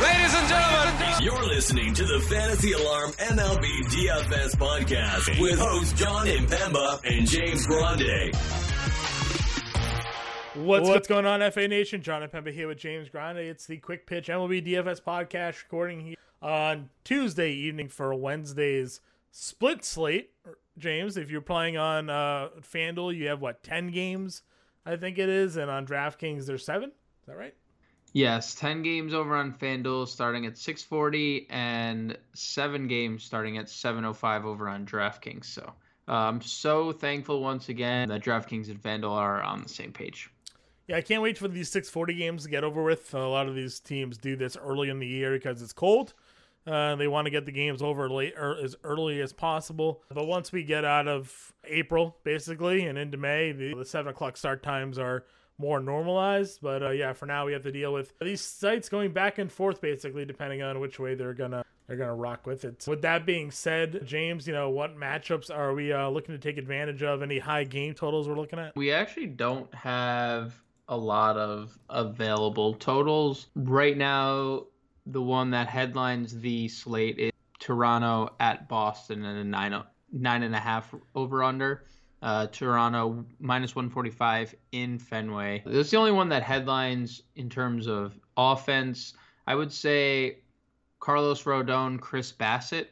Ladies and gentlemen, You're listening to the Fantasy Alarm MLB DFS podcast with hosts John Impemba and James Grande. What's, what's going on, FA Nation? John Impemba here with James Grande. It's the Quick Pitch MLB DFS podcast recording here on Tuesday evening for Wednesday's split slate. James, if you're playing on uh, FanDuel, you have what, 10 games, I think it is, and on DraftKings, there's seven. Is that right? Yes, 10 games over on FanDuel starting at 640 and 7 games starting at 705 over on DraftKings. So I'm so thankful once again that DraftKings and FanDuel are on the same page. Yeah, I can't wait for these 640 games to get over with. A lot of these teams do this early in the year because it's cold. Uh, they want to get the games over late or as early as possible. But once we get out of April, basically, and into May, the, the seven o'clock start times are more normalized. But uh, yeah, for now we have to deal with these sites going back and forth, basically, depending on which way they're gonna they're gonna rock with it. With that being said, James, you know what matchups are we uh, looking to take advantage of? Any high game totals we're looking at? We actually don't have a lot of available totals right now. The one that headlines the slate is Toronto at Boston and a nine nine and a half over under. Uh, Toronto minus 145 in Fenway. That's the only one that headlines in terms of offense. I would say Carlos Rodon, Chris Bassitt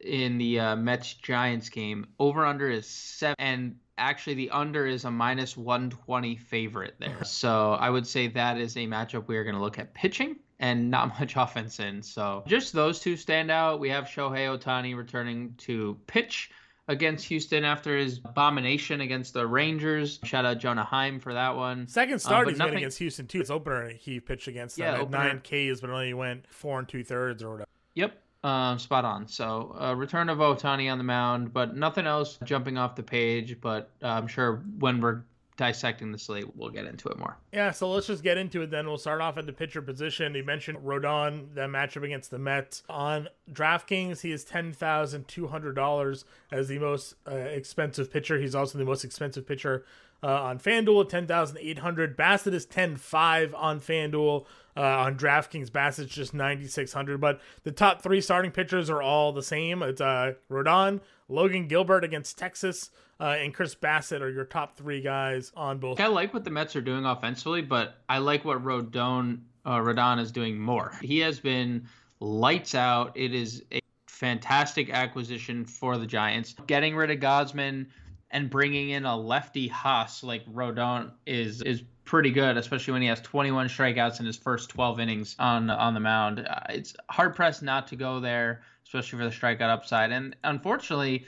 in the uh, Mets Giants game. Over under is seven, and actually the under is a minus 120 favorite there. So I would say that is a matchup we are going to look at pitching and not much offense in. So just those two stand out. We have Shohei Ohtani returning to pitch against Houston after his abomination against the Rangers. Shout out Jonah Heim for that one. Second start uh, he's nothing... against Houston too. It's opener he pitched against them yeah, at nine Ks, but only went four and two thirds or whatever. Yep. Uh, spot on. So, uh, return of Ohtani on the mound, but nothing else jumping off the page. But uh, I'm sure when we're dissecting the slate, we'll get into it more. Yeah, so let's just get into it then. We'll start off at the pitcher position. You mentioned Rodon, that matchup against the Mets. On DraftKings, he is $10,200 as the most uh, expensive pitcher. He's also the most expensive pitcher uh, on FanDuel at 10800 Bassitt is 10.5 on FanDuel. Uh, on DraftKings, Bassitt's just 9,600. But the top three starting pitchers are all the same. It's uh, Rodon, Logan Gilbert against Texas, uh, and Chris Bassitt are your top three guys on both. I like what the Mets are doing offensively, but I like what Rodon uh, Rodon is doing more. He has been lights out. It is a fantastic acquisition for the Giants. Getting rid of Gausman and bringing in a lefty Haas like Rodon is is pretty good, especially when he has 21 strikeouts in his first 12 innings on on the mound. Uh, it's hard pressed not to go there, especially for the strikeout upside. And unfortunately,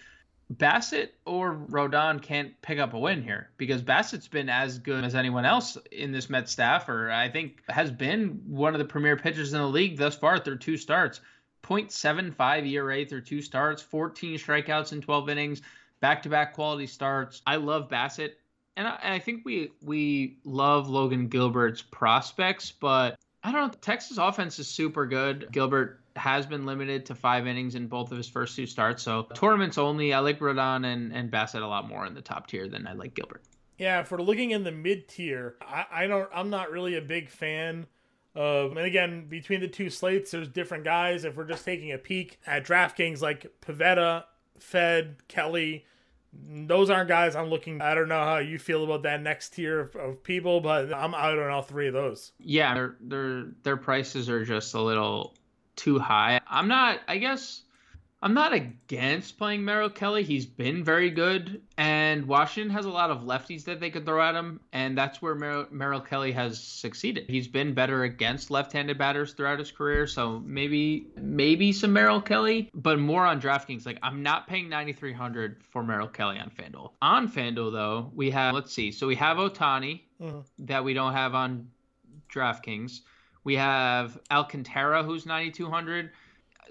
Bassitt or Rodon can't pick up a win here because Bassitt's been as good as anyone else in this Met staff, or I think has been one of the premier pitchers in the league thus far through two starts. 0.75 ERA through two starts, 14 strikeouts in 12 innings, back-to-back quality starts. I love Bassitt, and I, and I think we we love Logan Gilbert's prospects, but I don't know. Texas offense is super good. Gilbert has been limited to five innings in both of his first two starts. So tournaments only. I like Rodon and, and Bassitt a lot more in the top tier than I like Gilbert. Yeah, for looking in the mid tier, I, I don't I'm not really a big fan of and again, between the two slates, there's different guys. If we're just taking a peek at DraftKings like Pivetta, Fedde, Kelly, those aren't guys I'm looking. I don't know how you feel about that next tier of, of, people, but I'm out on all three of those. Yeah, their their their prices are just a little too high. I'm not, I guess, I'm not against playing Merrill Kelly. He's been very good, and Washington has a lot of lefties that they could throw at him, and that's where Merrill, Merrill Kelly has succeeded. He's been better against left-handed batters throughout his career, so maybe maybe some Merrill Kelly, but more on DraftKings. Like I'm not paying 9,300 for Merrill Kelly on FanDuel. On FanDuel though, we have let's see, so we have Ohtani mm-hmm. that we don't have on DraftKings. We have Alcantara, who's 9,200.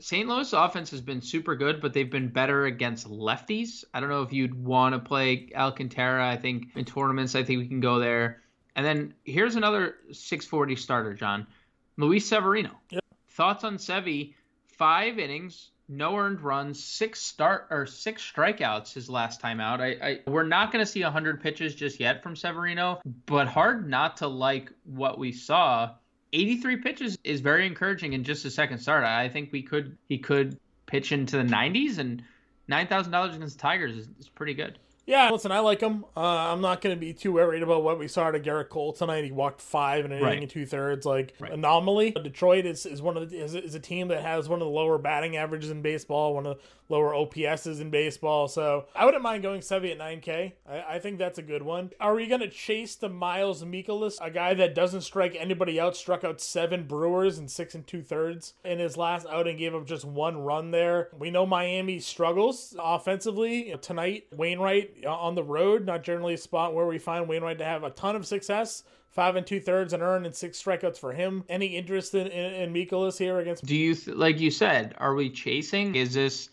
St. Louis offense has been super good, but they've been better against lefties. I don't know if you'd want to play Alcantara. I think in tournaments, I think we can go there. And then here's another 640 starter, John. Luis Severino. Yep. Thoughts on Sevy? Five innings, no earned runs, six start or six strikeouts his last time out. I, I we're not going to see 100 pitches just yet from Severino, but hard not to like what we saw 83 pitches is very encouraging in just a second start. I think we could he could pitch into the 90s and nine thousand dollars against the Tigers is, is pretty good. Yeah, listen, I like him. Uh, I'm not going to be too worried about what we saw to Gerrit Cole tonight. He walked five and an Right. inning and two thirds, like Right. anomaly. Detroit is, is one of the, is, is a team that has one of the lower batting averages in baseball, one of the lower OPSs in baseball. So I wouldn't mind going Sevy at 9K. I, I think that's a good one. Are we going to chase the Miles Mikolas, a guy that doesn't strike anybody out, struck out seven Brewers and six and two thirds in his last outing, gave up just one run there. We know Miami struggles offensively You know, tonight. Wainwright on the road, not generally a spot where we find Wainwright to have a ton of success. Five and two thirds and earned and six strikeouts for him. Any interest in, in, in Mikolas here against? Do you th- like you said? Are we chasing? Is this?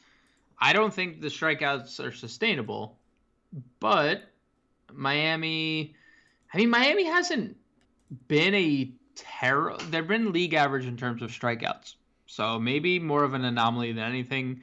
I don't think the strikeouts are sustainable, but Miami. I mean, Miami hasn't been a terror. They've been league average in terms of strikeouts, so maybe more of an anomaly than anything.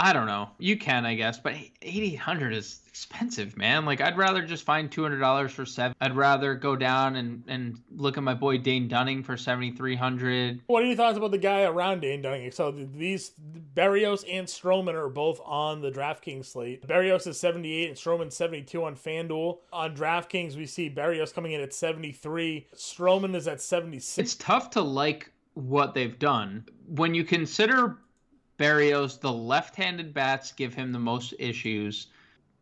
I don't know. You can, I guess, but eighty eight hundred is expensive, man. Like I'd rather just find two hundred dollars for seven. I'd rather go down and and look at my boy Dane Dunning for seventy three hundred. What are your thoughts about the guy around Dane Dunning? So these Berrios and Stroman are both on the DraftKings slate. Berrios is 78 and Stroman 72 on FanDuel. On DraftKings, we see Berrios coming in at 73. Stroman is at 76. It's tough to like what they've done when you consider Berrios. The left-handed bats give him the most issues.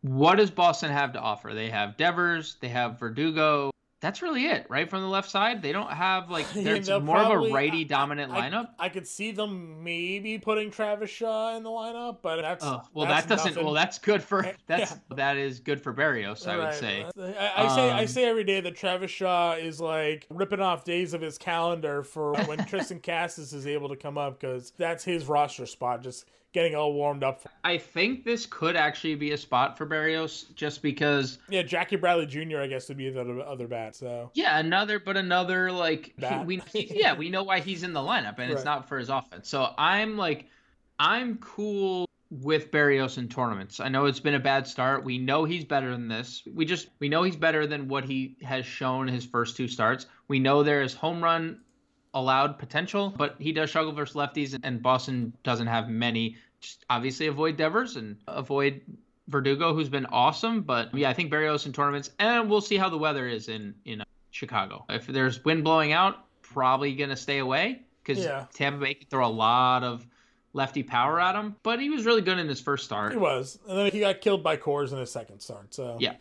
What does Boston have to offer? They have Devers, they have Verdugo. That's really it, right? From the left side, they don't have like Yeah, there's they'll more of a righty dominant I- lineup. I, could see them maybe putting Travis Shaw in the lineup, but that's Oh, well, that's that doesn't. nothing. Well, that's good for Yeah. that's that is good for Berrios, I would say. I, I say I Um, say every day that Travis Shaw is like ripping off days of his calendar for when Triston Casas is able to come up because that's his roster spot, just getting all warmed up. I think this could actually be a spot for Berrios, just because Yeah, Jackie Bradley Jr. I guess would be the other, bat. So Yeah, another, but another like he- we yeah we know why he's in the lineup and it's not for his offense. So I'm like, I'm cool with Berrios in tournaments. I know it's been a bad start. We know he's better than this. We just we know he's better than what he has shown his first two starts. We know there is home run allowed potential, but he does struggle versus lefties, and Boston doesn't have many. Just obviously avoid Devers and avoid Verdugo, who's been awesome. But yeah, I think Berrios in tournaments, and we'll see how the weather is in in uh, Chicago. If there's wind blowing out, probably gonna stay away because Yeah. Tampa Bay can throw a lot of lefty power at him. But he was really good in his first start. he was, and then he got killed by Coors in his second start. So Yeah.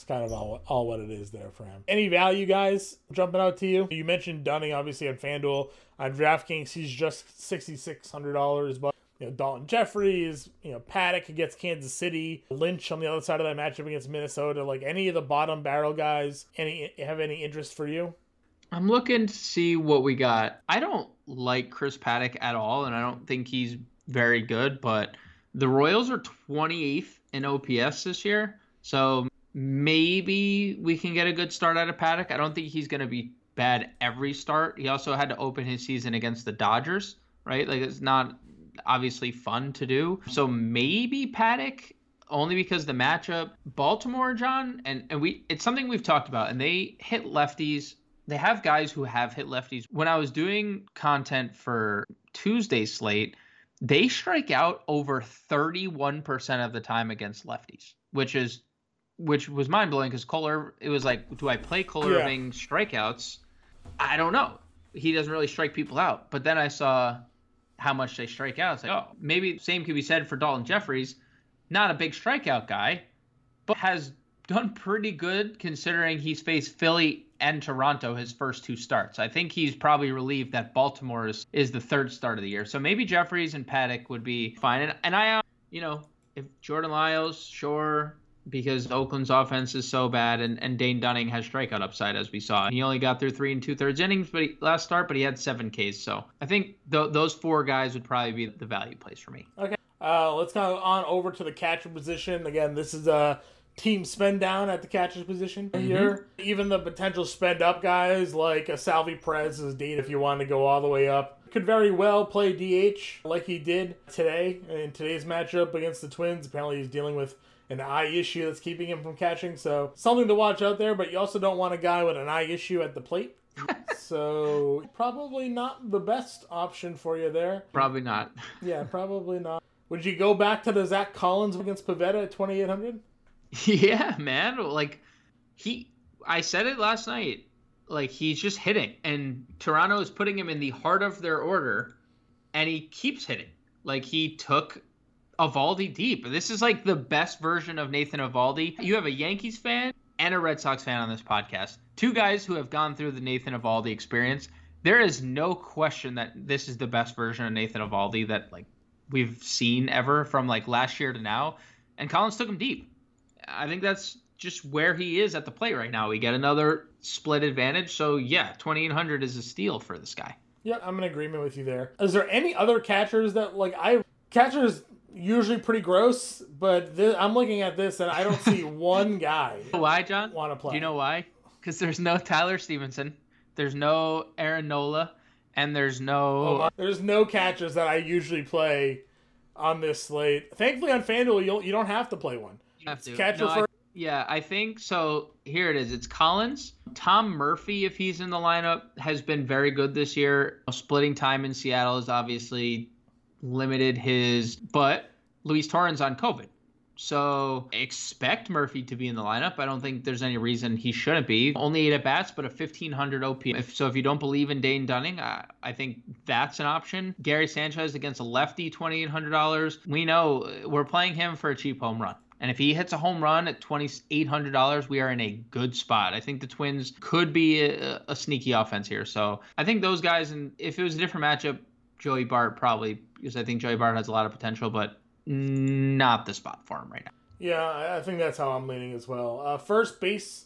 It's kind of all, all what it is there for him. Any value guys jumping out to you? You mentioned Dunning obviously on FanDuel. On DraftKings, he's just sixty six hundred dollars, but you know, Daulton Jefferies, you know, Paddack against Kansas City, Lynch on the other side of that matchup against Minnesota. Like any of the bottom barrel guys, any have any interest for you? I'm looking to see what we got. I don't like Chris Paddack at all, and I don't think he's very good. But the Royals are 28th in OPS this year, so maybe we can get a good start out of Paddack. I don't think he's going to be bad every start. He also had to open his season against the Dodgers, right? Like it's not obviously fun to do. So maybe Paddack only because the matchup Baltimore, John, and and we it's something we've talked about, and they hit lefties. They have guys who have hit lefties. When I was doing content for Tuesday slate, they strike out over 31% of the time against lefties, which is which was mind blowing because Kohler it was like, do I play Kohler Yeah. Irving strikeouts? I don't know. He doesn't really strike people out. But then I saw how much they strike out. It's like, oh, maybe same could be said for Daulton Jefferies. Not a big strikeout guy, but has done pretty good considering he's faced Philly and Toronto his first two starts. I think he's probably relieved that Baltimore is, is the third start of the year. So maybe Jefferies and Paddack would be fine. And, and I, you know, if Jordan Lyles, sure, because Oakland's offense is so bad, and, and Dane Dunning has strikeout upside as we saw. He only got through three and two thirds innings, but he, last start, but he had seven Ks. So I think th- those four guys would probably be the value place for me. Okay. Uh, let's go on over to the catcher position. Again, this is a team spend down at the catcher's position here. Even the potential spend up guys like a Salvy Perez is date if you want to go all the way up. Could very well play DH like he did today in today's matchup against the Twins. Apparently, he's dealing with an eye issue that's keeping him from catching. So something to watch out there. But you also don't want a guy with an eye issue at the plate. so probably not the best option for you there. Probably not. Yeah, probably not. Would you go back to the Zack Collins against Pivetta at 2,800? Yeah, man. Like he I said it last night. Like he's just hitting and Toronto is putting him in the heart of their order and he keeps hitting. Like he took Eovaldi deep. This is like the best version of Nathan Eovaldi. You have a Yankees fan and a Red Sox fan on this podcast. Two guys who have gone through the Nathan Eovaldi experience. There is no question that this is the best version of Nathan Eovaldi that like we've seen ever from like last year to now. And Collins took him deep. I think that's just where he is at the plate right now. We get another split advantage. So yeah, 2800 is a steal for this guy. Yeah, I'm in agreement with you there. Is there any other catchers that like I catchers usually pretty gross, but this, I'm looking at this and I don't see one guy. Why, John? Want to play? Do you know why? Because there's no Tyler Stephenson, there's no Aaron Nola, and there's no. Oh, there's no catchers that I usually play on this slate. Thankfully, on FanDuel, you you don't have to play one. You have to. Catcher No, I- first. yeah, I think so. Here it is. It's Collins. Tom Murphy, if he's in the lineup, has been very good this year. Splitting time in Seattle is obviously limited his, but Luis Torrens on COVID. So expect Murphy to be in the lineup. I don't think there's any reason he shouldn't be. Only eight at bats, but a 1500 OP. If, so if you don't believe in Dane Dunning, I, I think that's an option. Gary Sanchez against a lefty, $2,800. We know uh, we're playing him for a cheap home run. And if he hits a home run at $2,800, we are in a good spot. I think the Twins could be a, a sneaky offense here. So I think those guys, and if it was a different matchup, Joey Bart probably, because I think Joey Bart has a lot of potential, but not the spot for him right now. Yeah, I think that's how I'm leaning as well. Uh, first base,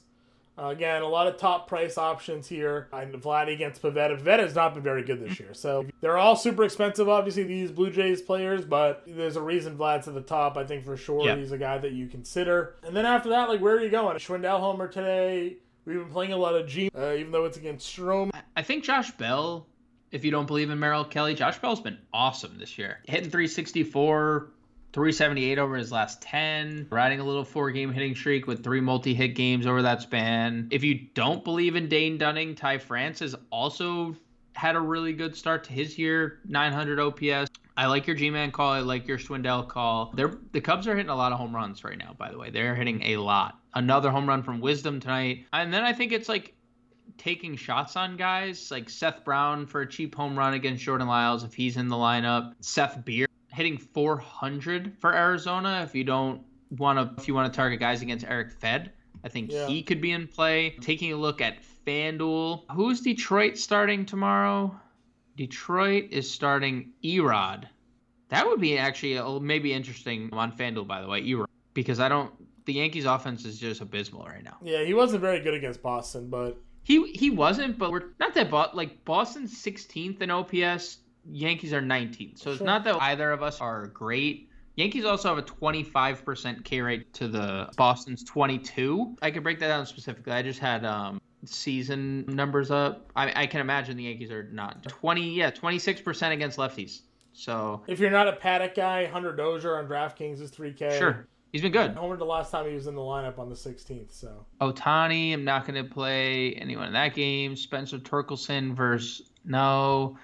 uh, again, a lot of top price options here. And Vladdy against Pivetta. Pivetta has not been very good this year. So they're all super expensive, obviously, these Blue Jays players, but there's a reason Vlad's at the top. I think for sure he's a guy that you consider. And then after that, like, where are you going? Schwindel Homer today. We've been playing a lot of G, uh, even though it's against Strom. I think Josh Bell, if you don't believe in Merrill Kelly, Josh Bell's been awesome this year. Hitting 364, 378 over his last 10, riding a little four game hitting streak with three multi hit games over that span. If you don't believe in Dane Dunning, Ty France has also had a really good start to his year, 900 OPS. I like your G-man call. I like your Schwindel call. They're, the Cubs are hitting a lot of home runs right now, by the way. They're hitting a lot. Another home run from Wisdom tonight. And then I think it's like taking shots on guys like Seth Brown for a cheap home run against Jordan Lyles if he's in the lineup. Seth Beer hitting 400 for Arizona if you don't want to if you want to target guys against Erick Fedde. I think Yeah. he could be in play. Taking a look at FanDuel, who's Detroit starting tomorrow? Detroit is starting Erod. That would be actually a, maybe interesting on FanDuel, by the way, Erod, because I don't. The Yankees' offense is just abysmal right now. Yeah, he wasn't very good against Boston, but He he wasn't, but we're not that. But like Boston's 16th in OPS, Yankees are 19th. So it's not that either of us are great. Yankees also have a 25% K rate to the Boston's 22. I can break that down specifically. I just had um season numbers up. I, I can imagine the Yankees are not 20. Yeah, 26% against lefties. So if you're not a Paddack guy, Hunter Dozier on DraftKings is 3K. sure, he's been good. Homer the last time he was in the lineup on the 16th, so. Ohtani, I'm not going to play anyone in that game. Spencer Torkelson versus no.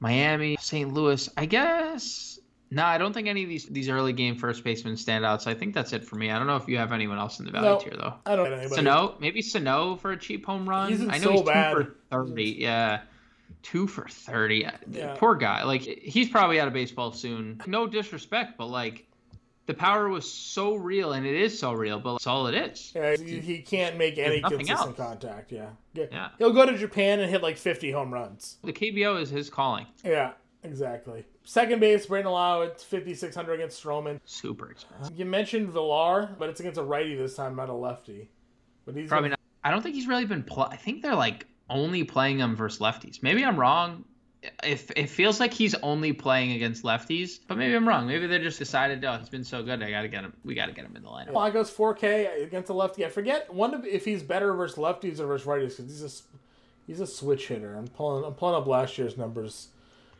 Miami, St. Louis, I guess. No, I don't think any of these these early game first basemen stand out. So I think that's it for me. I don't know if you have anyone else in the value No. tier though. I don't know anybody. Sano, maybe Sano for a cheap home run. He's I know so he's bad. two for thirty. Yeah, two for thirty. Yeah. Poor guy. Like he's probably out of baseball soon. No disrespect, but like the power was so real, and it is so real. But that's all it is. Yeah, he, he can't make any consistent else. contact. Yeah. yeah. Yeah. He'll go to Japan and hit like 50 home runs. The KBO is his calling. Yeah, exactly. Second base, Brandon Lowe at 5,600 against Stroman. Super expensive. You mentioned Villar, but it's against a righty this time, not a lefty. But he's Probably not. I don't think he's really been. Pl- I think they're like only playing him versus lefties. Maybe I'm wrong. If it feels like he's only playing against lefties, but maybe I'm wrong. Maybe they just decided, oh, he's been so good, I gotta get him. We gotta get him in the lineup. Well, I goes 4K against a lefty. I forget one of, if he's better versus lefties or versus righties because he's a he's a switch hitter. I'm pulling I'm pulling up last year's numbers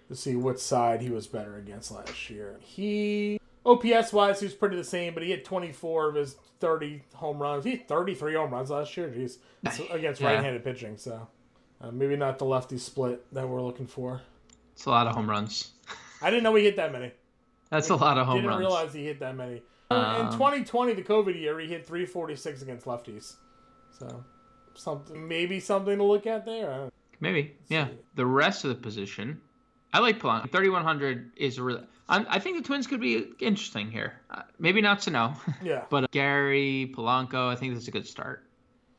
to see what side he was better against last year. He OPS wise, he was pretty the same, but he hit 24 of his 30 home runs. He had 33 home runs last year. Jeez, against Yeah. right-handed pitching. So Uh, maybe not the lefty split that we're looking for. It's a lot of home runs. I didn't know we hit that many. That's a lot of home runs. I Didn't realize he hit that many. Um, In 2020, the COVID year, he hit 346 against lefties. So, something maybe something to look at there. I Maybe. Yeah. see. The rest of the position, I like Polanco. 3100 is a really. I'm, I think the Twins could be interesting here. Uh, maybe not Sano, Yeah. but Gary Polanco. I think this is a good start.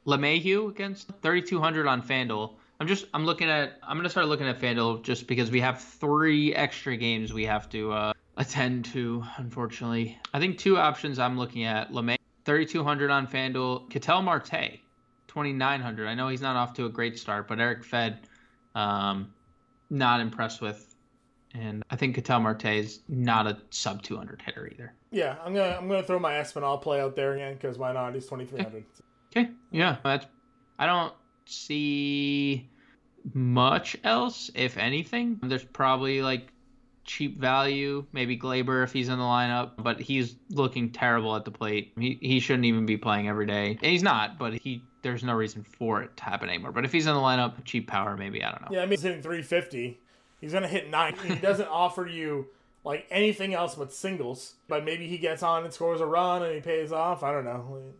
LeMahieu against 3200 on FanDuel. I'm just I'm looking at I'm gonna start looking at FanDuel just because we have three extra games we have to uh, attend to. Unfortunately, I think two options I'm looking at: LeMay 3200 on FanDuel, Ketel Marte 2900. I know he's not off to a great start, but Erick Fedde, um, not impressed with, and I think Ketel Marte is not a sub 200 hitter either. Yeah, I'm gonna I'm gonna throw my Espinal play out there again because why not? He's 2300. Okay, yeah, that's. I don't see much else, if anything. There's probably like cheap value, maybe Gleyber if he's in the lineup, but he's looking terrible at the plate. He he shouldn't even be playing every day, and he's not. But he there's no reason for it to happen anymore. But if he's in the lineup, cheap power, maybe I don't know. Yeah, I mean he's hitting 350. He's gonna hit nine. He doesn't offer you like anything else but singles. But maybe he gets on and scores a run and he pays off. I don't know.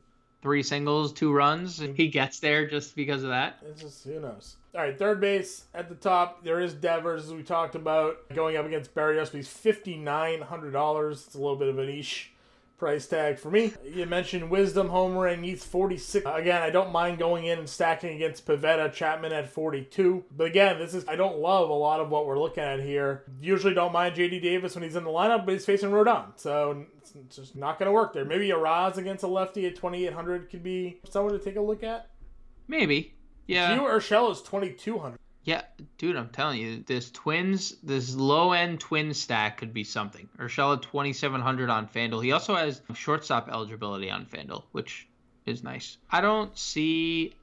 Three singles, two runs, he gets there just because of that. It's just who knows. All right, third base at the top. There is Devers, as we talked about, going up against Berrios. He's fifty nine hundred dollars. It's a little bit of a niche price tag for me. You mentioned Wisdom Homer and forty six. Again, I don't mind going in and stacking against Pivetta Chapman at forty two. But again, this is I don't love a lot of what we're looking at here. Usually don't mind JD Davis when he's in the lineup, but he's facing Rodon, so it's just not going to work there. Maybe a Raz against a lefty at twenty eight hundred could be someone to take a look at. Maybe. Yeah. Hugh Urshela is twenty two hundred. Yeah, dude, I'm telling you, this twins, this low end twin stack could be something. Urshela 2700 on Fanduel. He also has shortstop eligibility on Fanduel, which is nice. I don't see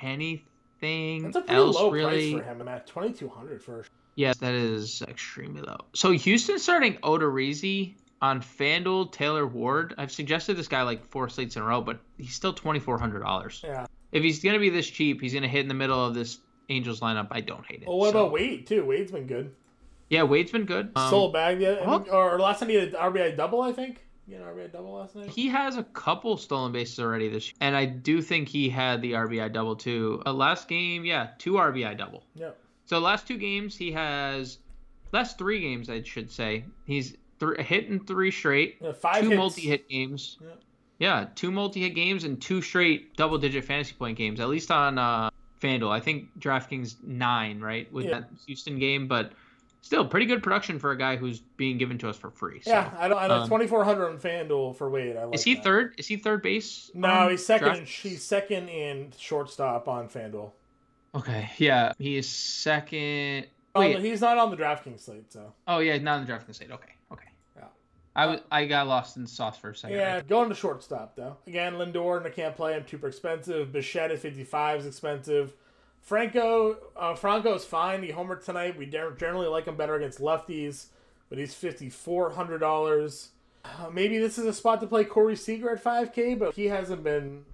anything That's a pretty else low really. price for him. At twenty two hundred for Yes, that is extremely low. So Houston starting Odorizzi on Fanduel, Taylor Ward. I've suggested this guy like four slates in a row, but he's still twenty four hundred dollars. yeah. If he's gonna be this cheap, he's gonna hit in the middle of this Angels lineup. I don't hate it. Well, what So- about Wade too? Wade's been good. Yeah, Wade's been good. Um, a bag well- or last time he had RBI double, I think. Yeah, RBI double last night. He has a couple stolen bases already this year, and I do think he had the RBI double too. Uh, last game, yeah, two RBI double. Yep. So last two games, he has last three games, I should say, he's th- hit in three straight, Yeah, five two hits. multi-hit games. Yep. Yeah, two multi-hit games and two straight double-digit fantasy point games. At least on uh, FanDuel, I think DraftKings nine, right, with Yeah. that Houston game, but still pretty good production for a guy who's being given to us for free. So. Yeah, I don't. I know um, twenty four hundred on FanDuel for Wade. I like Is he that. third? Is he third base? No, he's second. In, he's second in shortstop on FanDuel. Okay, yeah, he is second. Oh, Wait, he's not on the DraftKings slate, so oh yeah, not in the drafting slate. Okay. I I got lost in the sauce for a second. yeah. right? Going to shortstop though. Again, Lindor and I can't play him. Super expensive. Bichette at fifty five is expensive. Franco, uh, is fine. He homered tonight. We generally like him better against lefties, but he's fifty four hundred dollars. Uh, maybe this is a spot to play Corey Seager at five K, but he hasn't been.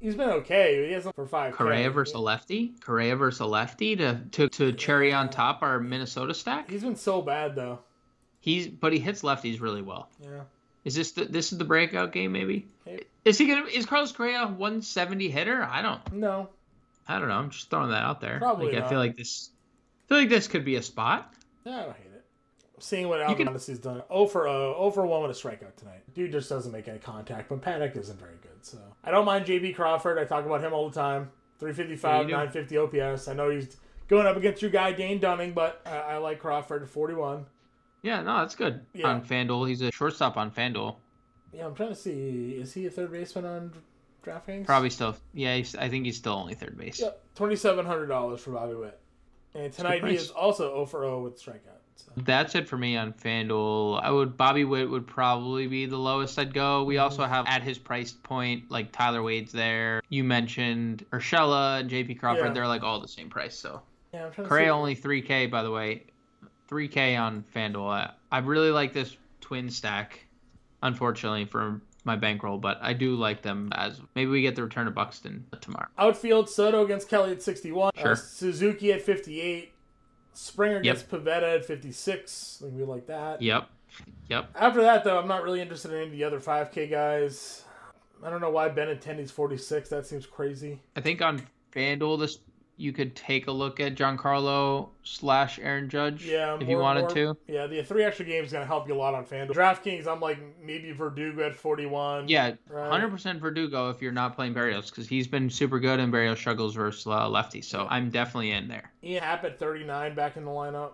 He's been okay. He hasn't for five. Correa versus a lefty. Correa versus a lefty to to to cherry on top our Minnesota stack. He's been so bad though. He's but he hits lefties really well. Yeah. Is this the this is the breakout game? Maybe. Hey. Is he gonna? Is Carlos Correa a 170 hitter? I don't. No. I don't know. I'm just throwing that out there. Probably like, I feel like this. I feel like this could be a spot. Yeah, I don't hate it. Seeing what Alvarez done. 0 for 0, 0 for 1 with a strikeout tonight. Dude just doesn't make any contact, but Paddack isn't very good. So I don't mind JP Crawford. I talk about him all the time. 355, Yeah, 950 OPS. I know he's going up against your guy Dane Dunning, but I, I like Crawford at 41. Yeah, no, that's good. Yeah. On FanDuel, he's a shortstop on FanDuel. Yeah, I'm trying to see. Is he a third baseman on DraftKings? Probably still. Yeah, he's, I think he's still only third base. Yep, $2,700 for Bobby Witt. And tonight he is also 0 for 0 with strikeout. So. That's it for me on FanDuel. I would Bobby Witt would probably be the lowest I'd go. We Mm-hmm. also have at his price point like Tyler Wade's there. You mentioned Urshela and JP Crawford. Yeah. They're like all the same price. So Yeah, I'm trying to Correa only 3K by the way. 3K on FanDuel. I, I really like this twin stack. Unfortunately for my bankroll, but I do like them as maybe we get the return of Buxton tomorrow. Outfield Soto against Kelly at 61. Sure. Uh, Suzuki at 58. Springer Yep. against Pivetta at 56. Like, we like that. Yep. Yep. After that, though, I'm not really interested in any of the other 5K guys. I don't know why Benintendi's 46. That seems crazy. I think on FanDuel this you could take a look at Giancarlo slash Aaron Judge Yeah, if you wanted more- to. Yeah, the three extra games is going to help you a lot on FanDuel. DraftKings, I'm like maybe Verdugo at 41. Yeah, Right. hundred percent Verdugo if you're not playing Berrios because he's been super good in Berrios struggles versus uh, lefty. So I'm definitely in there. Ian Happ at 39 back in the lineup.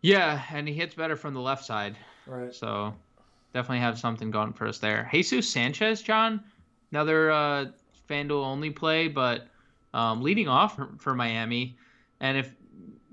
Yeah, and he hits better from the left side. Right. So definitely have something going for us there. Jesus Sanchez, John, another uh, FanDuel only play, but um, leading off for, for Miami. And if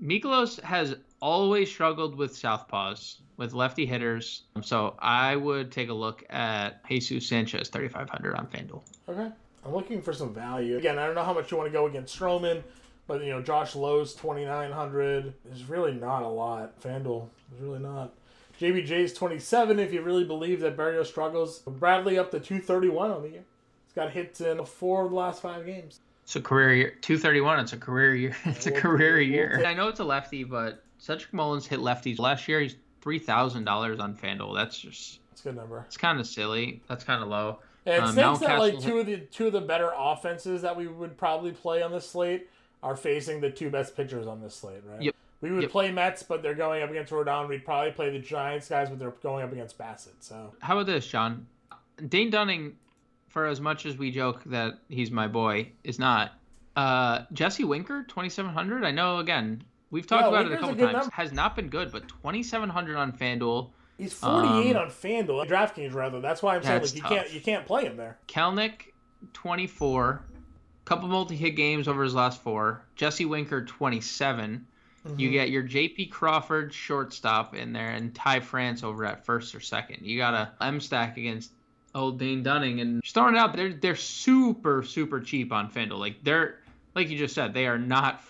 Mikolas has always struggled with southpaws, with lefty hitters, so I would take a look at Jesus Sanchez, 3,500 on FanDuel. Okay. I'm looking for some value. Again, I don't know how much you want to go against Stroman, but you know, Josh Lowe's 2900 is really not a lot. FanDuel is really not. JBJ's 27 if you really believe that Berrios struggles. Bradley up to 231 on the year. He's got hits in four of the last five games. It's a career year. 231. It's a career year. It's a career year. take- I know it's a lefty, but Cedric Mullins hit lefties last year. He's three thousand dollars on FanDuel. That's just It's a good number. it's kind of silly. That's kind of low. And it Um, stinks that like two of the two of the better offenses that we would probably play on this slate are facing the two best pitchers on this slate, right? Yep. We would Yep. play Mets, but they're going up against Rodon. We'd probably play the Giants guys, but they're going up against Bassitt. So How about this, John? Dane Dunning, for as much as we joke that he's my boy, is not. Uh, Jesse Winker, twenty seven hundred. I know. Again, we've talked Yeah, about it a Winker's a couple times. number. Has not been good, but twenty seven hundred on FanDuel. he's 48 Um, on FanDuel, DraftKings rather. That's why I'm saying like you tough. can't you can't play him there. Kelenic, 24. Couple multi-hit games over his last four. Jesse Winker, 27. Mm-hmm. You get your J.P. Crawford shortstop in there and Ty France over at first or second. You got a M stack against old Dane Dunning and just throwing it out. They're they're super super cheap on FanDuel. Like they're like you just said, they are not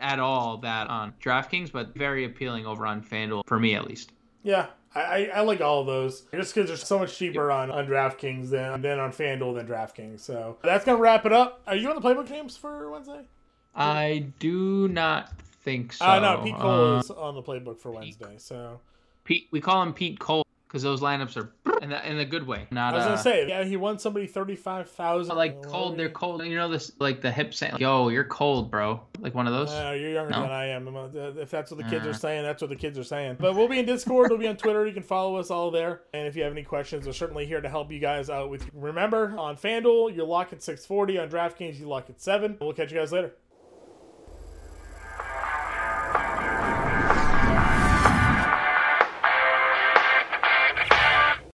at all that on DraftKings, but very appealing over on FanDuel for me at least. Yeah, I, I, like all of those just because they're so much cheaper on, on DraftKings than than on FanDuel than DraftKings. So that's gonna wrap it up. Are you on the playbook games for Wednesday? I do not think so. Uh, no, Pete Cole Uh, is on the playbook for Wednesday. So Pete, we call him Pete Cole because those lineups are in the, in a good way. Not I was uh, gonna say, yeah, he won somebody thirty five thousand. like cold. They're cold. You know this like the hip saying, "Yo, you're cold, bro." Like one of those. Uh, you're younger No? than I am. Uh, If that's what the kids Uh. are saying, that's what the kids are saying. But we'll be in Discord. we'll be on Twitter. You can follow us all there. And if you have any questions, we're certainly here to help you guys out with. Remember, on FanDuel, you lock at 640. On DraftKings, you lock at 7. We'll catch you guys later.